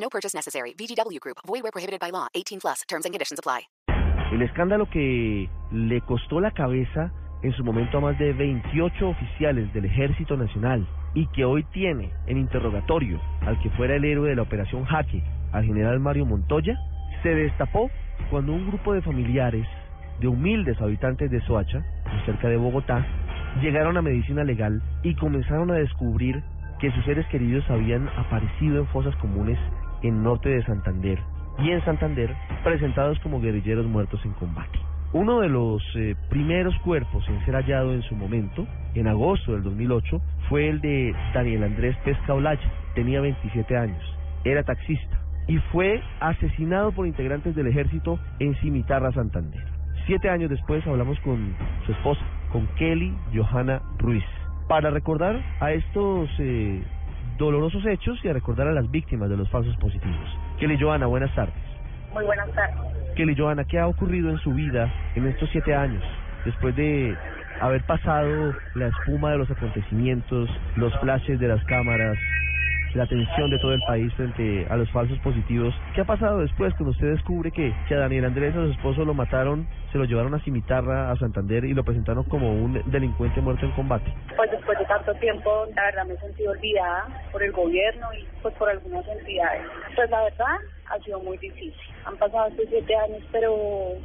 No purchase necessary. VGW Group. Void where prohibited by law. 18 plus. Terms and conditions apply. El escándalo que le costó la cabeza en su momento a más de 28 oficiales del Ejército Nacional y que hoy tiene en interrogatorio al que fuera el héroe de la operación Jaque, al general Mario Montoya, se destapó cuando un grupo de familiares de humildes habitantes de Soacha, cerca de Bogotá, llegaron a medicina legal y comenzaron a descubrir que sus seres queridos habían aparecido en fosas comunes en norte de Santander. Y en Santander presentados como guerrilleros muertos en combate. Uno de los eh, primeros cuerpos en ser hallado en su momento, en agosto del 2008, fue el de Daniel Andrés Pesca Olaya, tenía 27 años, era taxista. Y fue asesinado por integrantes del ejército en Cimitarra, Santander. Siete años después hablamos con su esposa, con Kelly Johanna Ruiz, para recordar a estos eh, dolorosos hechos y a recordar a las víctimas de los falsos positivos. Kelly Johanna, buenas tardes. Muy buenas tardes. Kelly Johanna, ¿qué ha ocurrido en su vida en estos siete años, después de haber pasado la espuma de los acontecimientos, los flashes de las cámaras, la atención de todo el país frente a los falsos positivos. ¿Qué ha pasado después cuando usted descubre que, que a Daniel Andrés, a su esposo, lo mataron, se lo llevaron a Cimitarra, a Santander y lo presentaron como un delincuente muerto en combate? Pues después de tanto tiempo, la verdad me he sentido olvidada por el gobierno y pues por algunas entidades. Pues la verdad ha sido muy difícil. Han pasado estos siete años, pero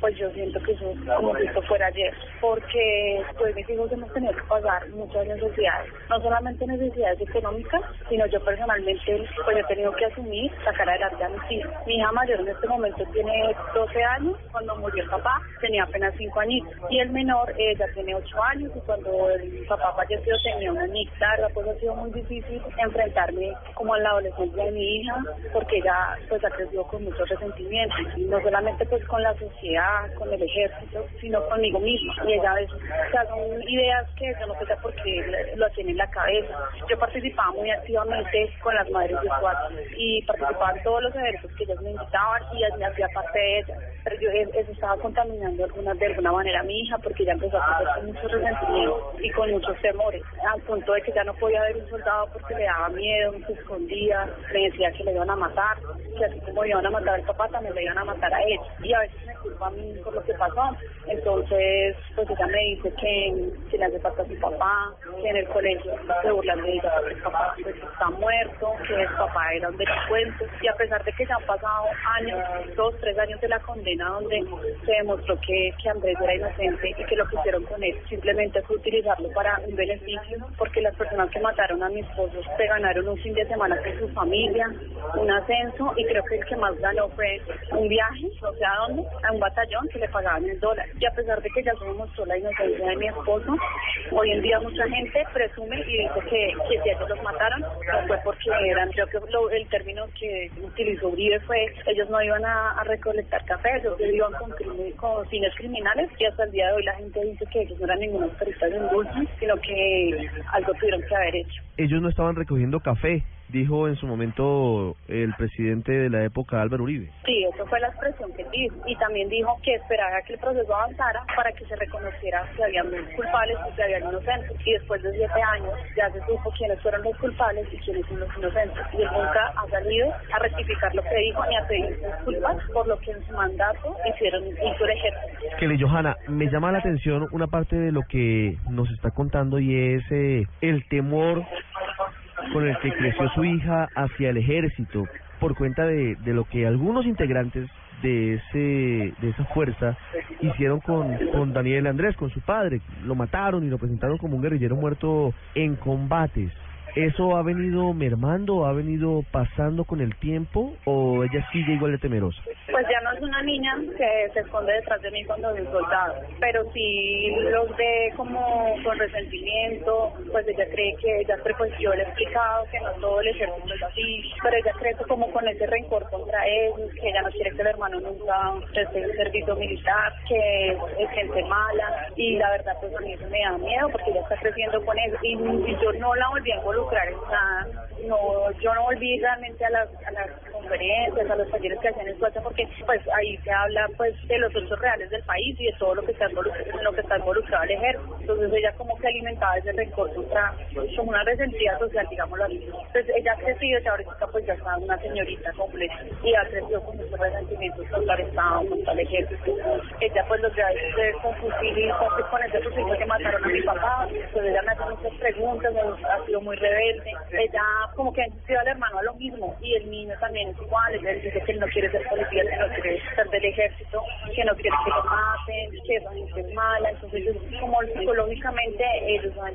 pues yo siento que eso como si esto fuera ayer, porque pues mis hijos hemos tenido que pagar muchas necesidades, no solamente necesidades económicas, sino yo personalmente pues he tenido que asumir sacar adelante a mis hijos. Mi hija mayor en este momento tiene 12 años, cuando murió el papá tenía apenas 5 años y el menor ella tiene 8 años y cuando el papá falleció tenía una niña. La pues ha sido muy difícil enfrentarme como a la adolescencia de mi hija, porque ella pues ha crecido con muchos resentimientos, y no solamente pues con la sociedad, con el ejército, sino conmigo misma. Y ella a veces, o sea, son ideas que yo no sé por qué lo tiene en la cabeza. Yo participaba muy activamente con las madres de SWAT y participaba en todos los eventos que ellas me invitaban y me hacía parte de ellas. Pero yo eso estaba contaminando alguna, de alguna manera a mi hija porque ella empezó a crecer con muchos resentimientos y con muchos temores, al punto de que ya no podía ver un soldado porque le daba miedo, se escondía, le decía que le iban a matar, que así como iban a matar al papá, también le iban a matar a él. Y a veces me culpa a mí por lo que pasó. Entonces, pues ella me dice que, que le hace falta a su papá, que en el colegio se burlan de ella porque el papá pues, está muerto, que el papá era un delincuente. Y a pesar de que ya han pasado años, dos, tres años de la condena donde se demostró que, que Andrés era inocente y que lo que hicieron con él simplemente fue utilizarlo para un beneficio, porque las personas que mataron a mi esposo se ganaron un fin de semana con su familia, un ascenso y creo que que más ganó fue un viaje, no sé a dónde, a un batallón que le pagaban el dólar. Y a pesar de que ya se demostró la inocencia de mi esposo, hoy en día mucha gente presume y dice que, que si ellos los mataron, no fue porque eran, creo que el término que utilizó Uribe fue, ellos no iban a, recolectar café, ellos iban con, con fines criminales y hasta el día de hoy la gente dice que ellos no eran ningunos turistas en dulce, sino que algo tuvieron que haber hecho. Ellos no estaban recogiendo café, dijo en su momento el presidente de la época, Álvaro Uribe. Sí, eso fue la expresión que dijo. Y también dijo que esperaba que el proceso avanzara para que se reconociera que había culpables y que había inocentes. Y después de siete años ya se supo quiénes fueron los culpables y quiénes son los inocentes. Y él nunca ha salido a rectificar lo que dijo ni a pedir disculpas por lo que en su mandato hicieron hizo ejército. Johanna, me llama la atención una parte de lo que nos está contando y es eh, el temor con el que creció su hija hacia el ejército por cuenta de, de lo que algunos integrantes de ese de esa fuerza hicieron con, con Daniel Andrés, con su padre. Lo mataron y lo presentaron como un guerrillero muerto en combates. ¿Eso ha venido mermando, ha venido pasando con el tiempo o ella sigue igual de temerosa? Pues ya no es una niña que se esconde detrás de mí cuando soy soldado, pero sí los ve como con resentimiento, pues ella cree que ella, pues yo le he explicado que no todo el ejército es así, pero ella cree que como con ese rencor contra ellos, que ella no quiere que el hermano nunca esté en servicio militar, que es gente mala, y la verdad pues a mí eso me da miedo porque ella está creciendo con eso, y, y yo no la volví a involucrar nada, no, yo no volví realmente a las, a las conferencias, a los talleres que hacían en porque pues ahí se habla pues de los hechos reales del país y de todo lo que está involucrado, en lo que está involucrado el ejército. Entonces ella como que alimentaba ese rencor contra, una resentida social, digámoslo así. Entonces ella ha crecido y ahorita pues ya está una señorita completa y ha crecido con muchos resentimientos contra el Estado, contra el ejército. Ella pues los de con fusil y con ese fusil que mataron a mi papá. Entonces ella me hace muchas preguntas, ha sido muy rebelde. Ella como que insistido al hermano lo mismo y el niño también es igual. Él dice que él no quiere ser policía, que no quiere ser del ejército, que no quiere que lo maten, que es mala. Entonces como psicológicamente ellos han,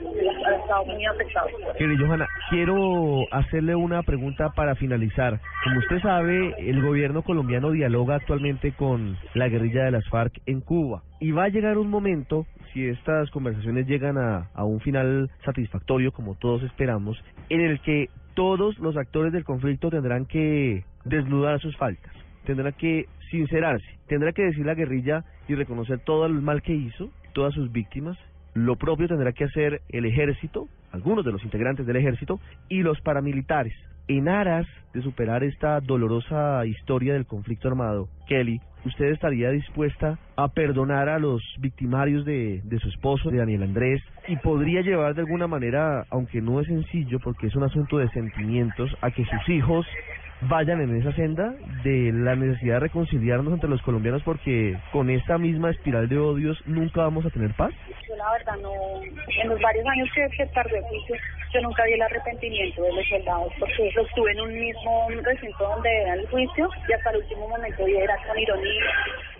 estado muy afectados. Querida Johanna, quiero hacerle una pregunta para finalizar. Como usted sabe, el gobierno colombiano dialoga actualmente con la guerrilla de las FARC en Cuba. Y va a llegar un momento, si estas conversaciones llegan a, un final satisfactorio, como todos esperamos, en el que todos los actores del conflicto tendrán que desnudar sus faltas, tendrán que sincerarse, tendrá que decir la guerrilla y reconocer todo el mal que hizo, todas sus víctimas. Lo propio tendrá que hacer el ejército, algunos de los integrantes del ejército y los paramilitares. En aras de superar esta dolorosa historia del conflicto armado, Kelly, ¿usted estaría dispuesta a perdonar a los victimarios de, de su esposo, de Daniel Andrés, y podría llevar de alguna manera, aunque no es sencillo porque es un asunto de sentimientos, a que sus hijos vayan en esa senda de la necesidad de reconciliarnos entre los colombianos porque con esta misma espiral de odios nunca vamos a tener paz? Yo la verdad no, en los varios años que, que tardé juicio, yo nunca vi el arrepentimiento de los soldados porque yo estuve en un mismo recinto donde era el juicio y hasta el último momento y era con ironía.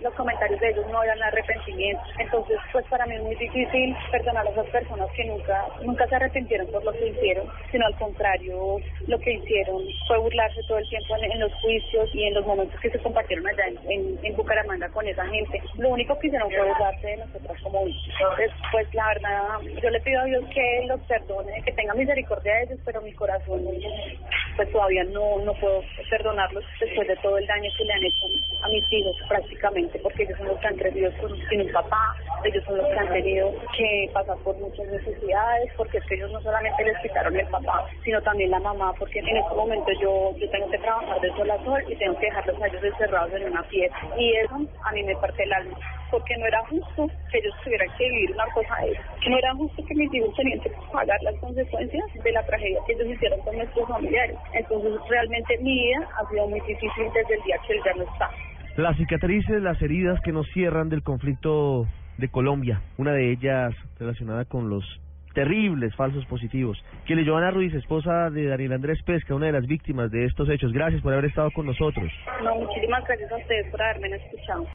Los comentarios de ellos no eran arrepentimiento. Entonces, pues para mí es muy difícil perdonar a esas personas que nunca nunca se arrepintieron por lo que hicieron, sino al contrario, lo que hicieron fue burlarse todo el tiempo en, los juicios y en los momentos que se compartieron allá en, en, Bucaramanga con esa gente. Lo único que hicieron fue burlarse de nosotras como. Entonces, pues la verdad, yo le pido a Dios que los perdone, que tenga misericordia de ellos, pero mi corazón pues todavía no, no puedo perdonarlos después de todo el daño que le han hecho a mis hijos prácticamente, porque ellos son los que han crecido con, un papá, ellos son los que han tenido que pasar por muchas necesidades, porque es que ellos no solamente les quitaron el papá, sino también la mamá, porque en este momento yo, yo tengo que trabajar de sol a sol y tengo que dejarlos a ellos encerrados en una pieza. Y eso a mí me parte el alma, porque no era justo que ellos tuvieran que vivir una cosa de eso. No era justo que mis hijos tenían que pagar las consecuencias de la tragedia que ellos hicieron con nuestros familiares. Entonces realmente mi vida ha sido muy difícil desde el día que él ya no está. Las cicatrices, las heridas que nos cierran del conflicto de Colombia, una de ellas relacionada con los terribles falsos positivos. Que le Joana Ruiz, esposa de Daniel Andrés Pesca, una de las víctimas de estos hechos. Gracias por haber estado con nosotros. No, muchísimas gracias a ustedes por haberme escuchado.